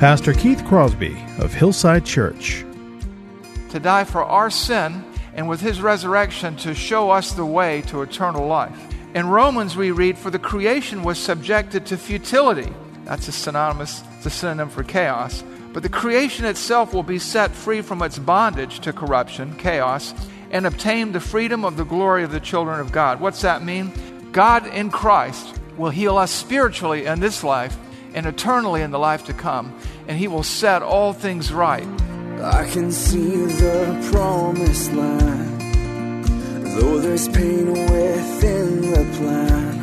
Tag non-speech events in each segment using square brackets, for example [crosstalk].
Pastor Keith Crosby of Hillside Church. To die for our sin and with his resurrection to show us the way to eternal life. In Romans, we read, For the creation was subjected to futility. That's a synonymous, it's a synonym for chaos. But the creation itself will be set free from its bondage to corruption, chaos, and obtain the freedom of the glory of the children of God. What's that mean? God in Christ will heal us spiritually in this life and eternally in the life to come, and He will set all things right. I can see the promised land, though there's pain within the plan.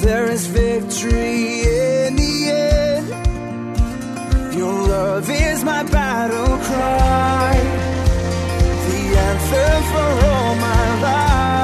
There is victory in the end. Your love is my battle cry, the answer for all my life.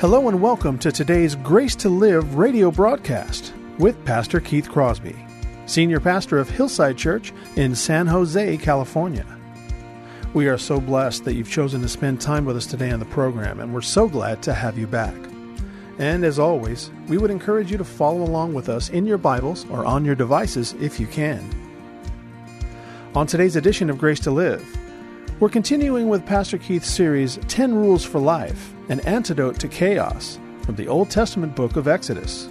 Hello and welcome to today's Grace to Live radio broadcast with Pastor Keith Crosby, Senior Pastor of Hillside Church in San Jose, California. We are so blessed that you've chosen to spend time with us today on the program, and we're so glad to have you back. And as always, we would encourage you to follow along with us in your Bibles or on your devices if you can. On today's edition of Grace to Live, we're continuing with Pastor Keith's series 10 Rules for Life An Antidote to Chaos from the Old Testament book of Exodus.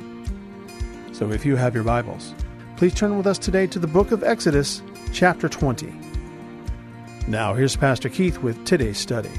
So if you have your Bibles, please turn with us today to the book of Exodus, chapter 20. Now, here's Pastor Keith with today's study.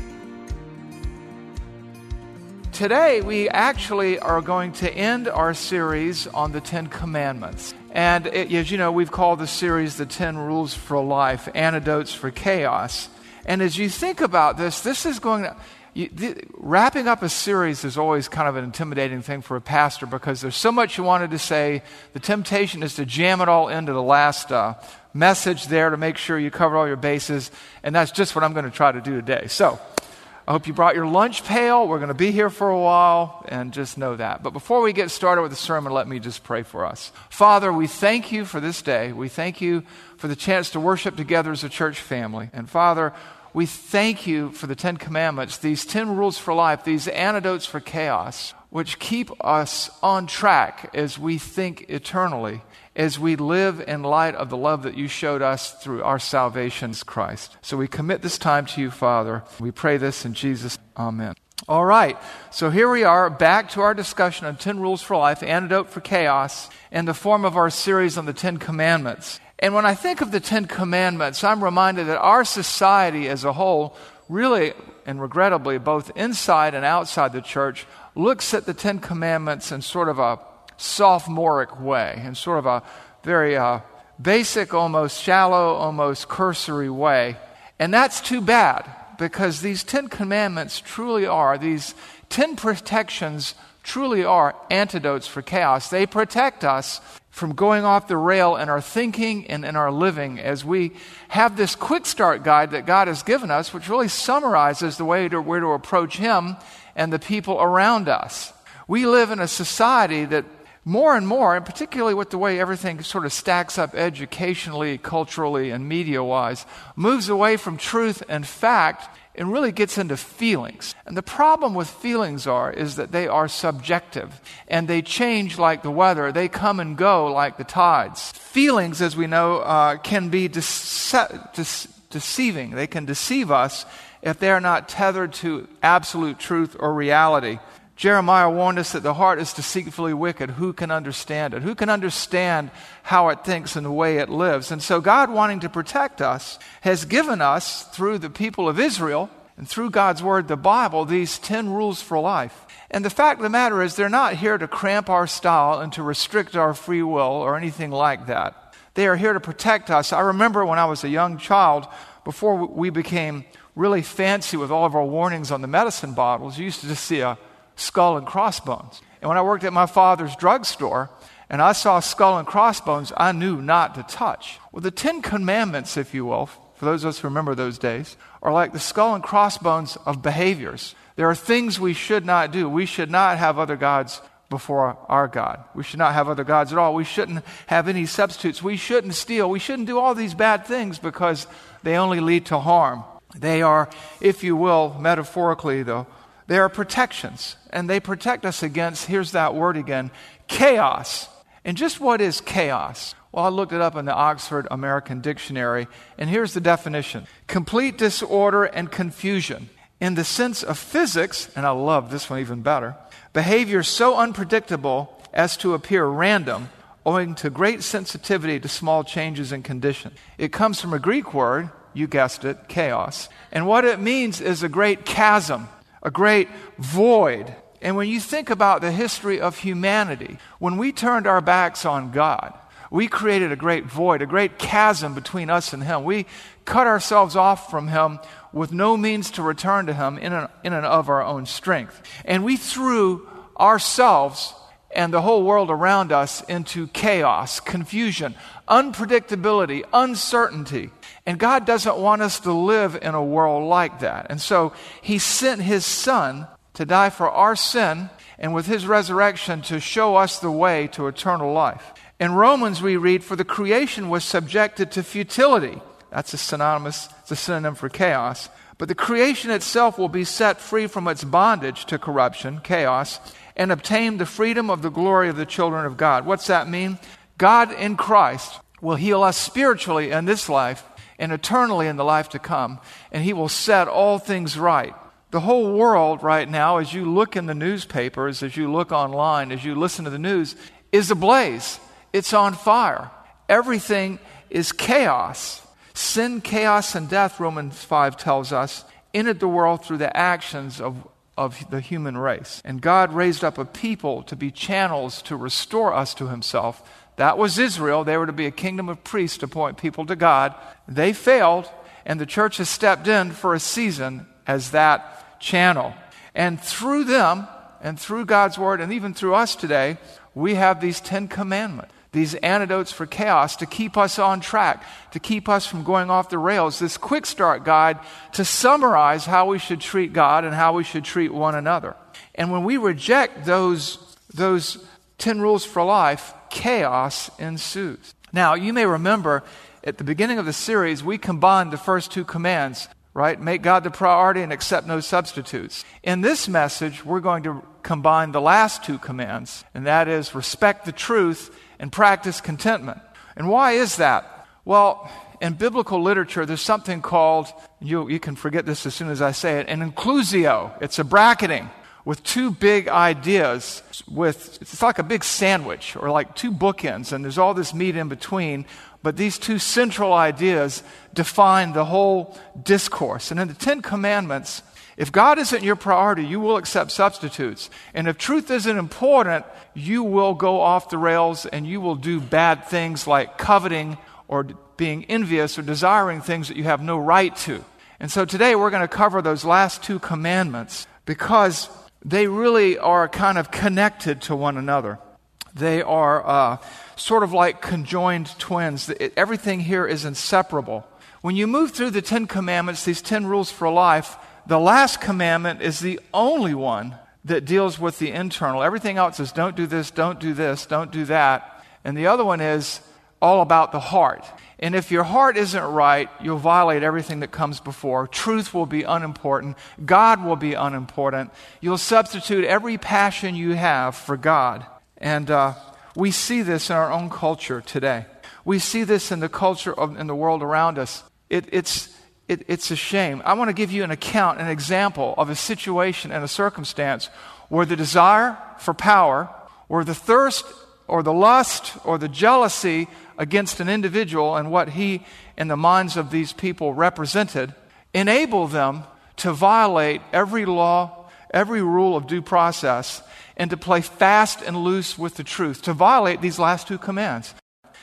Today, we actually are going to end our series on the Ten Commandments. And it, as you know, we've called the series The Ten Rules for Life Antidotes for Chaos. And as you think about this, this is going to. You, the, wrapping up a series is always kind of an intimidating thing for a pastor because there's so much you wanted to say. The temptation is to jam it all into the last uh, message there to make sure you cover all your bases. And that's just what I'm going to try to do today. So, I hope you brought your lunch pail. We're going to be here for a while, and just know that. But before we get started with the sermon, let me just pray for us. Father, we thank you for this day. We thank you for the chance to worship together as a church family. And Father, we thank you for the Ten Commandments, these ten rules for life, these antidotes for chaos, which keep us on track as we think eternally, as we live in light of the love that you showed us through our salvation's Christ. So we commit this time to you, Father. We pray this in Jesus. Amen. All right, so here we are back to our discussion on 10 rules for life, antidote for chaos, in the form of our series on the Ten Commandments. And when I think of the Ten Commandments, I'm reminded that our society as a whole, really and regrettably, both inside and outside the church, looks at the Ten Commandments in sort of a sophomoric way, in sort of a very uh, basic, almost shallow, almost cursory way. And that's too bad because these Ten Commandments truly are, these Ten protections truly are antidotes for chaos. They protect us from going off the rail in our thinking and in our living as we have this quick start guide that God has given us, which really summarizes the way to where to approach Him and the people around us. We live in a society that more and more, and particularly with the way everything sort of stacks up educationally, culturally, and media wise, moves away from truth and fact and really gets into feelings. And the problem with feelings are is that they are subjective and they change like the weather. They come and go like the tides. Feelings, as we know, uh, can be dece- de- deceiving. They can deceive us if they are not tethered to absolute truth or reality. Jeremiah warned us that the heart is deceitfully wicked. Who can understand it? Who can understand how it thinks and the way it lives? And so, God, wanting to protect us, has given us, through the people of Israel and through God's Word, the Bible, these 10 rules for life. And the fact of the matter is, they're not here to cramp our style and to restrict our free will or anything like that. They are here to protect us. I remember when I was a young child, before we became really fancy with all of our warnings on the medicine bottles, you used to just see a skull and crossbones. And when I worked at my father's drugstore and I saw skull and crossbones, I knew not to touch. Well, the Ten Commandments, if you will, for those of us who remember those days, are like the skull and crossbones of behaviors. There are things we should not do. We should not have other gods before our God. We should not have other gods at all. We shouldn't have any substitutes. We shouldn't steal. We shouldn't do all these bad things because they only lead to harm. They are, if you will, metaphorically, though, they are protections, and they protect us against, here's that word again, chaos. And just what is chaos? Well, I looked it up in the Oxford American Dictionary, and here's the definition complete disorder and confusion. In the sense of physics, and I love this one even better, behavior so unpredictable as to appear random, owing to great sensitivity to small changes in condition. It comes from a Greek word, you guessed it, chaos. And what it means is a great chasm a great void. And when you think about the history of humanity, when we turned our backs on God, we created a great void, a great chasm between us and Him. We cut ourselves off from Him with no means to return to Him in and, in and of our own strength. And we threw ourselves and the whole world around us into chaos, confusion, unpredictability, uncertainty. And God doesn't want us to live in a world like that. And so He sent His Son to die for our sin and with His resurrection to show us the way to eternal life. In Romans, we read, For the creation was subjected to futility. That's a synonymous, it's a synonym for chaos. But the creation itself will be set free from its bondage to corruption, chaos, and obtain the freedom of the glory of the children of God. What's that mean? God in Christ will heal us spiritually in this life and eternally in the life to come, and He will set all things right. The whole world right now, as you look in the newspapers, as you look online, as you listen to the news, is ablaze. It's on fire. Everything is chaos. Sin, chaos, and death, Romans 5 tells us, entered the world through the actions of, of the human race. And God raised up a people to be channels to restore us to Himself that was Israel. They were to be a kingdom of priests to point people to God. They failed, and the church has stepped in for a season as that channel. And through them, and through God's word, and even through us today, we have these Ten Commandments, these antidotes for chaos to keep us on track, to keep us from going off the rails. This quick start guide to summarize how we should treat God and how we should treat one another. And when we reject those, those 10 rules for life, chaos ensues. Now, you may remember at the beginning of the series, we combined the first two commands, right? Make God the priority and accept no substitutes. In this message, we're going to combine the last two commands, and that is respect the truth and practice contentment. And why is that? Well, in biblical literature, there's something called, you, you can forget this as soon as I say it, an inclusio. It's a bracketing with two big ideas with it's like a big sandwich or like two bookends and there's all this meat in between but these two central ideas define the whole discourse and in the 10 commandments if god isn't your priority you will accept substitutes and if truth isn't important you will go off the rails and you will do bad things like coveting or being envious or desiring things that you have no right to and so today we're going to cover those last two commandments because they really are kind of connected to one another. They are uh, sort of like conjoined twins. Everything here is inseparable. When you move through the Ten Commandments, these ten rules for life, the last commandment is the only one that deals with the internal. Everything else is don't do this, don't do this, don't do that. And the other one is all about the heart. And if your heart isn't right, you'll violate everything that comes before. Truth will be unimportant. God will be unimportant. You'll substitute every passion you have for God. And uh, we see this in our own culture today. We see this in the culture of, in the world around us. It, it's, it, it's a shame. I want to give you an account, an example of a situation and a circumstance where the desire for power, or the thirst, or the lust, or the jealousy against an individual and what he, in the minds of these people, represented, enable them to violate every law, every rule of due process, and to play fast and loose with the truth, to violate these last two commands.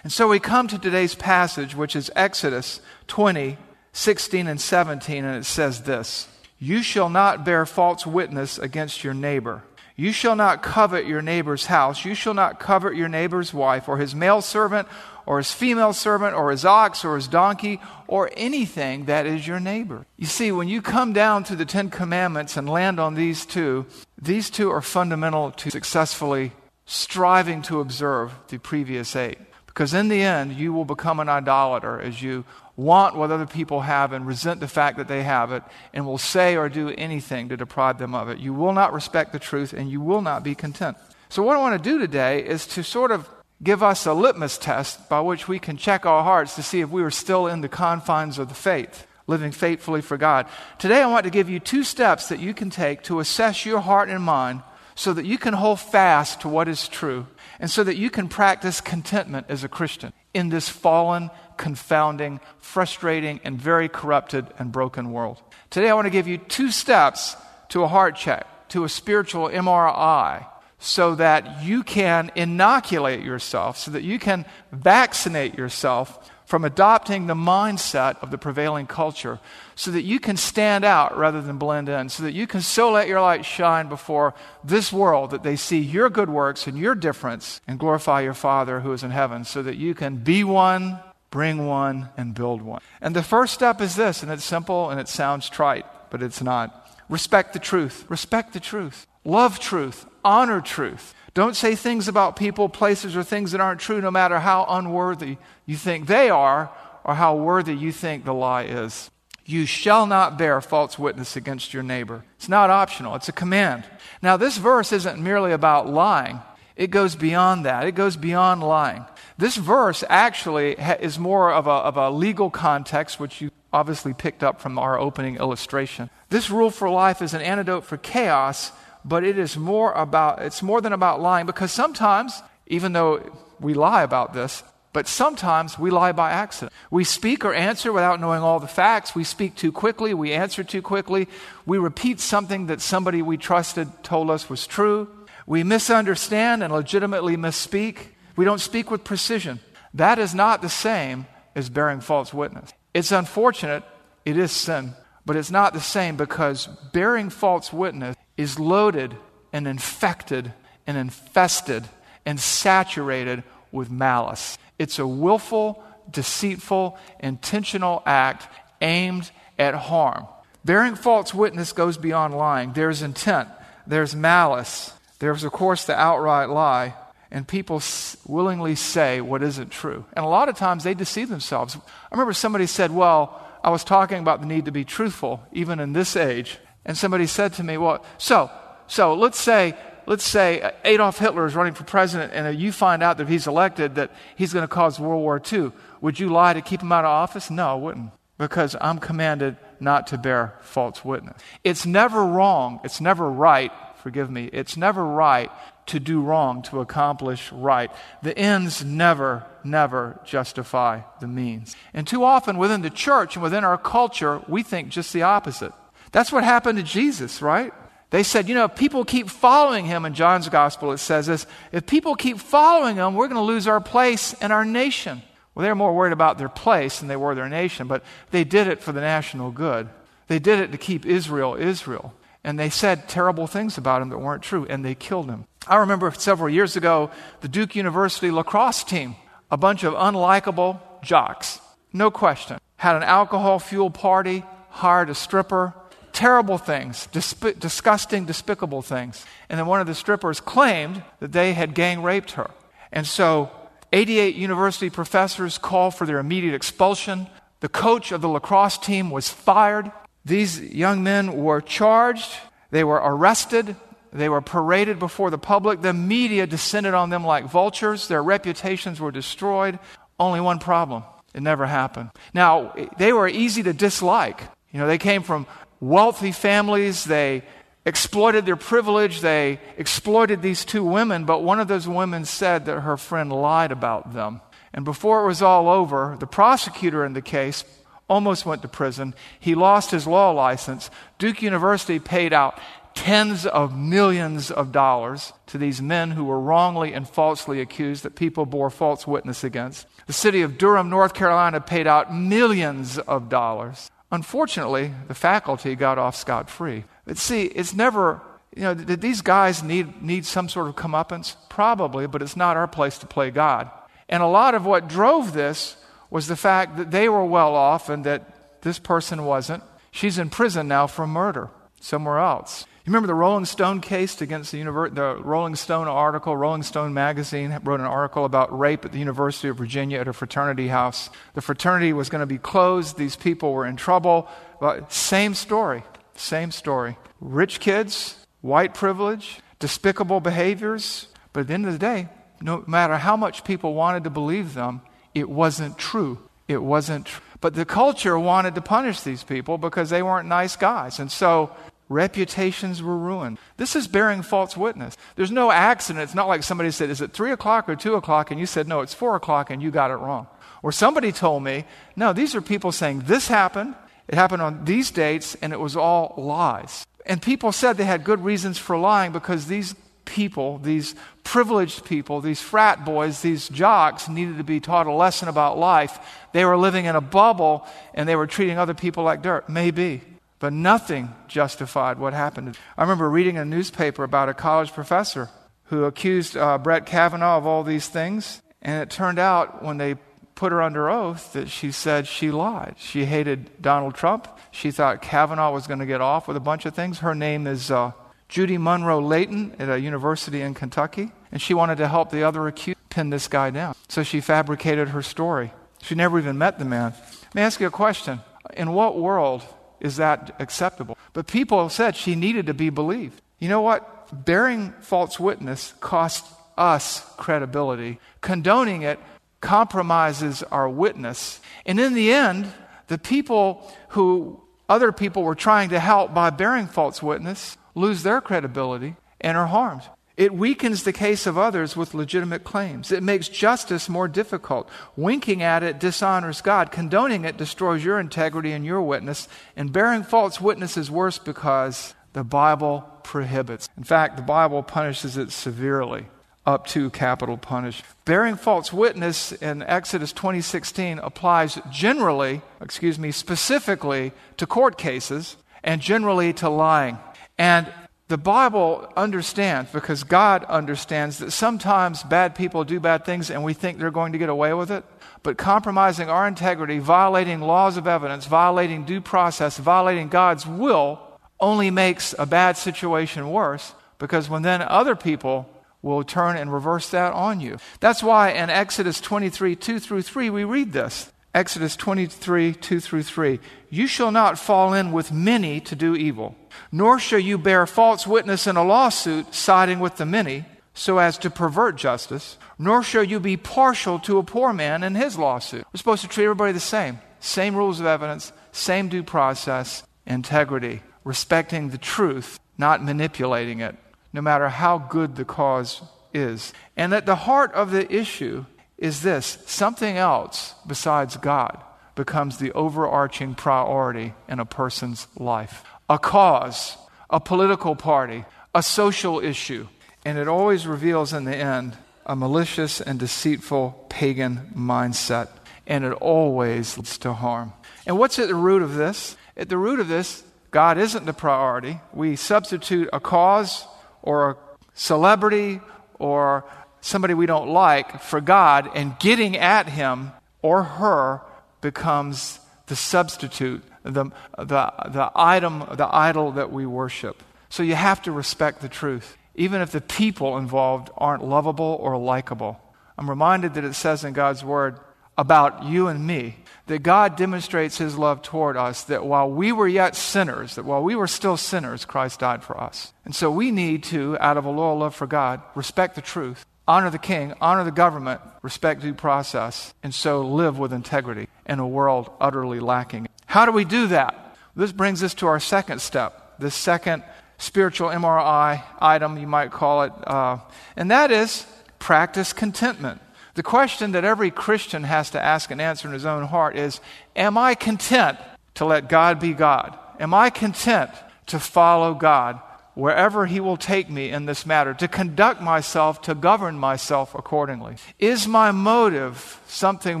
And so we come to today's passage, which is Exodus 20, 16 and 17, and it says this You shall not bear false witness against your neighbor. You shall not covet your neighbor's house. You shall not covet your neighbor's wife, or his male servant, or his female servant, or his ox, or his donkey, or anything that is your neighbor. You see, when you come down to the Ten Commandments and land on these two, these two are fundamental to successfully striving to observe the previous eight. Because in the end, you will become an idolater as you want what other people have and resent the fact that they have it and will say or do anything to deprive them of it. You will not respect the truth and you will not be content. So, what I want to do today is to sort of give us a litmus test by which we can check our hearts to see if we are still in the confines of the faith, living faithfully for God. Today, I want to give you two steps that you can take to assess your heart and mind so that you can hold fast to what is true and so that you can practice contentment as a Christian in this fallen, confounding, frustrating, and very corrupted and broken world. Today, I want to give you two steps to a heart check, to a spiritual MRI, so that you can inoculate yourself, so that you can vaccinate yourself from adopting the mindset of the prevailing culture so that you can stand out rather than blend in, so that you can so let your light shine before this world that they see your good works and your difference and glorify your Father who is in heaven, so that you can be one, bring one, and build one. And the first step is this, and it's simple and it sounds trite, but it's not. Respect the truth. Respect the truth. Love truth. Honor truth. Don't say things about people, places, or things that aren't true, no matter how unworthy you think they are or how worthy you think the lie is. You shall not bear false witness against your neighbor. It's not optional, it's a command. Now, this verse isn't merely about lying, it goes beyond that. It goes beyond lying. This verse actually is more of a, of a legal context, which you obviously picked up from our opening illustration. This rule for life is an antidote for chaos but it is more about, it's more than about lying because sometimes, even though we lie about this, but sometimes we lie by accident. We speak or answer without knowing all the facts. We speak too quickly. We answer too quickly. We repeat something that somebody we trusted told us was true. We misunderstand and legitimately misspeak. We don't speak with precision. That is not the same as bearing false witness. It's unfortunate. It is sin. But it's not the same because bearing false witness is loaded and infected and infested and saturated with malice. It's a willful, deceitful, intentional act aimed at harm. Bearing false witness goes beyond lying. There's intent, there's malice, there's, of course, the outright lie, and people willingly say what isn't true. And a lot of times they deceive themselves. I remember somebody said, Well, I was talking about the need to be truthful, even in this age. And somebody said to me, Well, so, so let's say, let's say uh, Adolf Hitler is running for president and uh, you find out that he's elected that he's going to cause World War II. Would you lie to keep him out of office? No, I wouldn't. Because I'm commanded not to bear false witness. It's never wrong. It's never right. Forgive me. It's never right to do wrong to accomplish right. The ends never, never justify the means. And too often within the church and within our culture, we think just the opposite. That's what happened to Jesus, right? They said, you know, if people keep following him, in John's gospel it says this, if people keep following him, we're going to lose our place in our nation. Well, they're more worried about their place than they were their nation, but they did it for the national good. They did it to keep Israel Israel. And they said terrible things about him that weren't true, and they killed him. I remember several years ago, the Duke University lacrosse team, a bunch of unlikable jocks, no question, had an alcohol fueled party, hired a stripper, terrible things, disp- disgusting, despicable things. And then one of the strippers claimed that they had gang raped her. And so 88 university professors called for their immediate expulsion. The coach of the lacrosse team was fired. These young men were charged, they were arrested, they were paraded before the public. The media descended on them like vultures. Their reputations were destroyed. Only one problem it never happened. Now, they were easy to dislike. You know, they came from wealthy families. They, exploited their privilege. They exploited these two women, but one of those women said that her friend lied about them. And before it was all over, the prosecutor in the case almost went to prison. He lost his law license. Duke University paid out tens of millions of dollars to these men who were wrongly and falsely accused that people bore false witness against. The city of Durham, North Carolina paid out millions of dollars. Unfortunately, the faculty got off scot free. But see, it's never, you know, did these guys need, need some sort of comeuppance? Probably, but it's not our place to play God. And a lot of what drove this was the fact that they were well off and that this person wasn't. She's in prison now for murder somewhere else. Remember the Rolling Stone case against the, univer- the Rolling Stone article? Rolling Stone magazine wrote an article about rape at the University of Virginia at a fraternity house. The fraternity was going to be closed. These people were in trouble. But same story. Same story. Rich kids, white privilege, despicable behaviors. But at the end of the day, no matter how much people wanted to believe them, it wasn't true. It wasn't true. But the culture wanted to punish these people because they weren't nice guys. And so reputations were ruined. This is bearing false witness. There's no accident. It's not like somebody said, Is it 3 o'clock or 2 o'clock? And you said, No, it's 4 o'clock and you got it wrong. Or somebody told me, No, these are people saying this happened, it happened on these dates, and it was all lies. And people said they had good reasons for lying because these people, these privileged people, these frat boys, these jocks needed to be taught a lesson about life. They were living in a bubble and they were treating other people like dirt. Maybe. But nothing justified what happened. I remember reading a newspaper about a college professor who accused uh, Brett Kavanaugh of all these things. And it turned out when they put her under oath that she said she lied. She hated Donald Trump. She thought Kavanaugh was going to get off with a bunch of things. Her name is uh, Judy Munro Leighton at a university in Kentucky, and she wanted to help the other accused pin this guy down. So she fabricated her story. She never even met the man. Let me ask you a question. In what world is that acceptable? But people said she needed to be believed. You know what? Bearing false witness costs us credibility. Condoning it compromises our witness. And in the end, the people who other people were trying to help by bearing false witness lose their credibility and are harmed. It weakens the case of others with legitimate claims. It makes justice more difficult. Winking at it dishonors God. Condoning it destroys your integrity and your witness. And bearing false witness is worse because the Bible prohibits. In fact, the Bible punishes it severely, up to capital punishment. Bearing false witness in Exodus 20:16 applies generally, excuse me, specifically to court cases and generally to lying. And the Bible understands, because God understands, that sometimes bad people do bad things and we think they're going to get away with it. But compromising our integrity, violating laws of evidence, violating due process, violating God's will only makes a bad situation worse because when then other people will turn and reverse that on you. That's why in Exodus 23 2 through 3, we read this. Exodus 23 2 through 3. You shall not fall in with many to do evil nor shall you bear false witness in a lawsuit siding with the many, so as to pervert justice, nor shall you be partial to a poor man in his lawsuit. We're supposed to treat everybody the same. Same rules of evidence, same due process, integrity, respecting the truth, not manipulating it, no matter how good the cause is. And at the heart of the issue is this something else besides God becomes the overarching priority in a person's life a cause, a political party, a social issue. And it always reveals in the end a malicious and deceitful pagan mindset. And it always leads to harm. And what's at the root of this? At the root of this, God isn't the priority. We substitute a cause or a celebrity or somebody we don't like for God, and getting at him or her becomes the substitute the, the, the item, the idol that we worship. So you have to respect the truth, even if the people involved aren't lovable or likable. I'm reminded that it says in God's Word about you and me that God demonstrates His love toward us, that while we were yet sinners, that while we were still sinners, Christ died for us. And so we need to, out of a loyal love for God, respect the truth, honor the king, honor the government, respect due process, and so live with integrity in a world utterly lacking. How do we do that? This brings us to our second step, the second spiritual MRI item, you might call it, uh, and that is practice contentment. The question that every Christian has to ask and answer in his own heart is Am I content to let God be God? Am I content to follow God wherever He will take me in this matter, to conduct myself, to govern myself accordingly? Is my motive something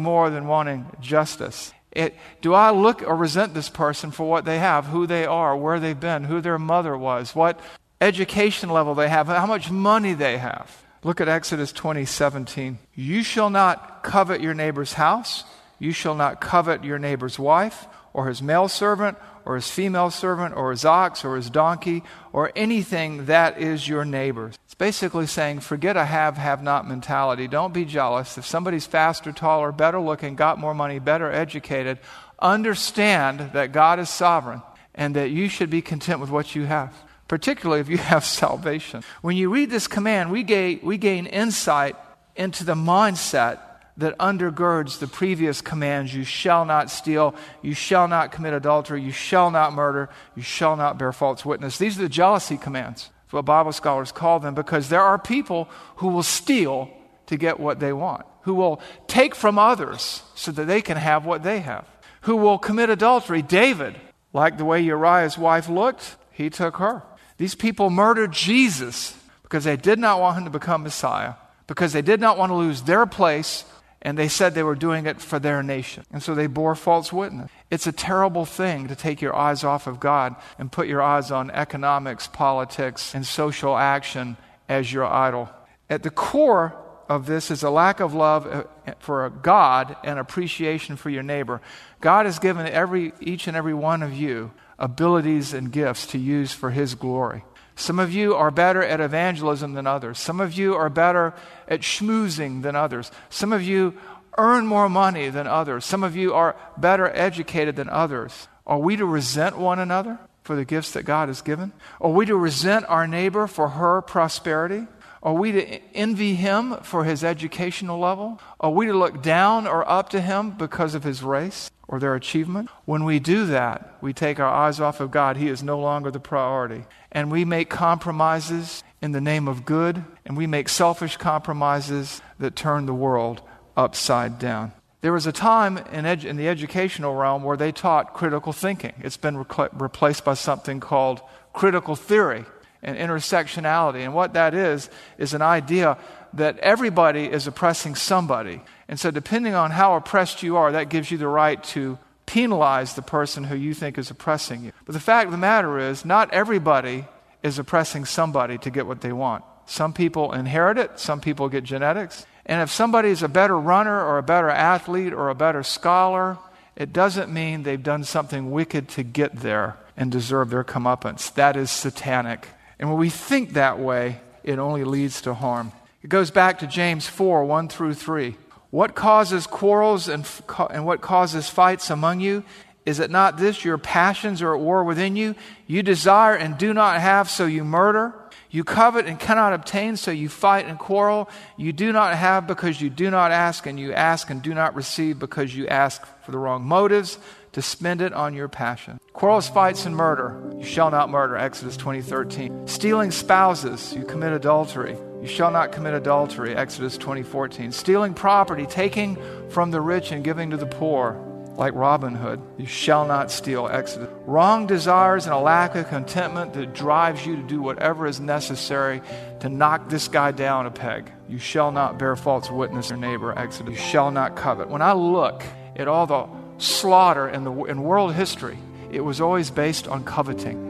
more than wanting justice? It, do I look or resent this person for what they have, who they are, where they've been, who their mother was, what education level they have, how much money they have? Look at Exodus 20, 17. You shall not covet your neighbor's house. You shall not covet your neighbor's wife, or his male servant, or his female servant, or his ox, or his donkey, or anything that is your neighbor's. It's basically saying, forget a have, have not mentality. Don't be jealous. If somebody's faster, taller, better looking, got more money, better educated, understand that God is sovereign and that you should be content with what you have particularly if you [laughs] have salvation. When you read this command, we gain, we gain insight into the mindset that undergirds the previous commands you shall not steal, you shall not commit adultery, you shall not murder, you shall not bear false witness. These are the jealousy commands, what Bible scholars call them, because there are people who will steal to get what they want, who will take from others so that they can have what they have, who will commit adultery. David, like the way Uriah's wife looked, he took her. These people murdered Jesus because they did not want him to become Messiah, because they did not want to lose their place, and they said they were doing it for their nation. And so they bore false witness. It's a terrible thing to take your eyes off of God and put your eyes on economics, politics, and social action as your idol. At the core of this is a lack of love uh, for God and appreciation for your neighbor. God has given every, each and every one of you abilities and gifts to use for His glory. Some of you are better at evangelism than others. Some of you are better at schmoozing than others. Some of you earn more money than others. Some of you are better educated than others. Are we to resent one another for the gifts that God has given? Are we to resent our neighbor for her prosperity? Are we to envy him for his educational level? Are we to look down or up to him because of his race or their achievement? When we do that, we take our eyes off of God. He is no longer the priority. And we make compromises in the name of good, and we make selfish compromises that turn the world upside down. There was a time in, edu- in the educational realm where they taught critical thinking. It's been replaced by something called critical theory and intersectionality. And what that is, is an idea that everybody is oppressing somebody. And so, depending on how oppressed you are, that gives you the right to penalize the person who you think is oppressing you. But the fact of the matter is, not everybody is oppressing somebody to get what they want. Some people inherit it, some people get genetics. And if somebody is a better runner or a better athlete or a better scholar, it doesn't mean they've done something wicked to get there and deserve their comeuppance. That is satanic. And when we think that way, it only leads to harm. It goes back to James 4 1 through 3. What causes quarrels and, and what causes fights among you? Is it not this? Your passions are at war within you. You desire and do not have, so you murder. You covet and cannot obtain, so you fight and quarrel. You do not have because you do not ask, and you ask and do not receive because you ask for the wrong motives to spend it on your passion. Quarrels, fights, and murder. You shall not murder. Exodus 20:13. Stealing spouses. You commit adultery. You shall not commit adultery. Exodus 20:14. Stealing property, taking from the rich and giving to the poor. Like Robin Hood, you shall not steal. Exodus. Wrong desires and a lack of contentment that drives you to do whatever is necessary to knock this guy down a peg. You shall not bear false witness your neighbor. Exodus. You shall not covet. When I look at all the slaughter in, the, in world history, it was always based on coveting.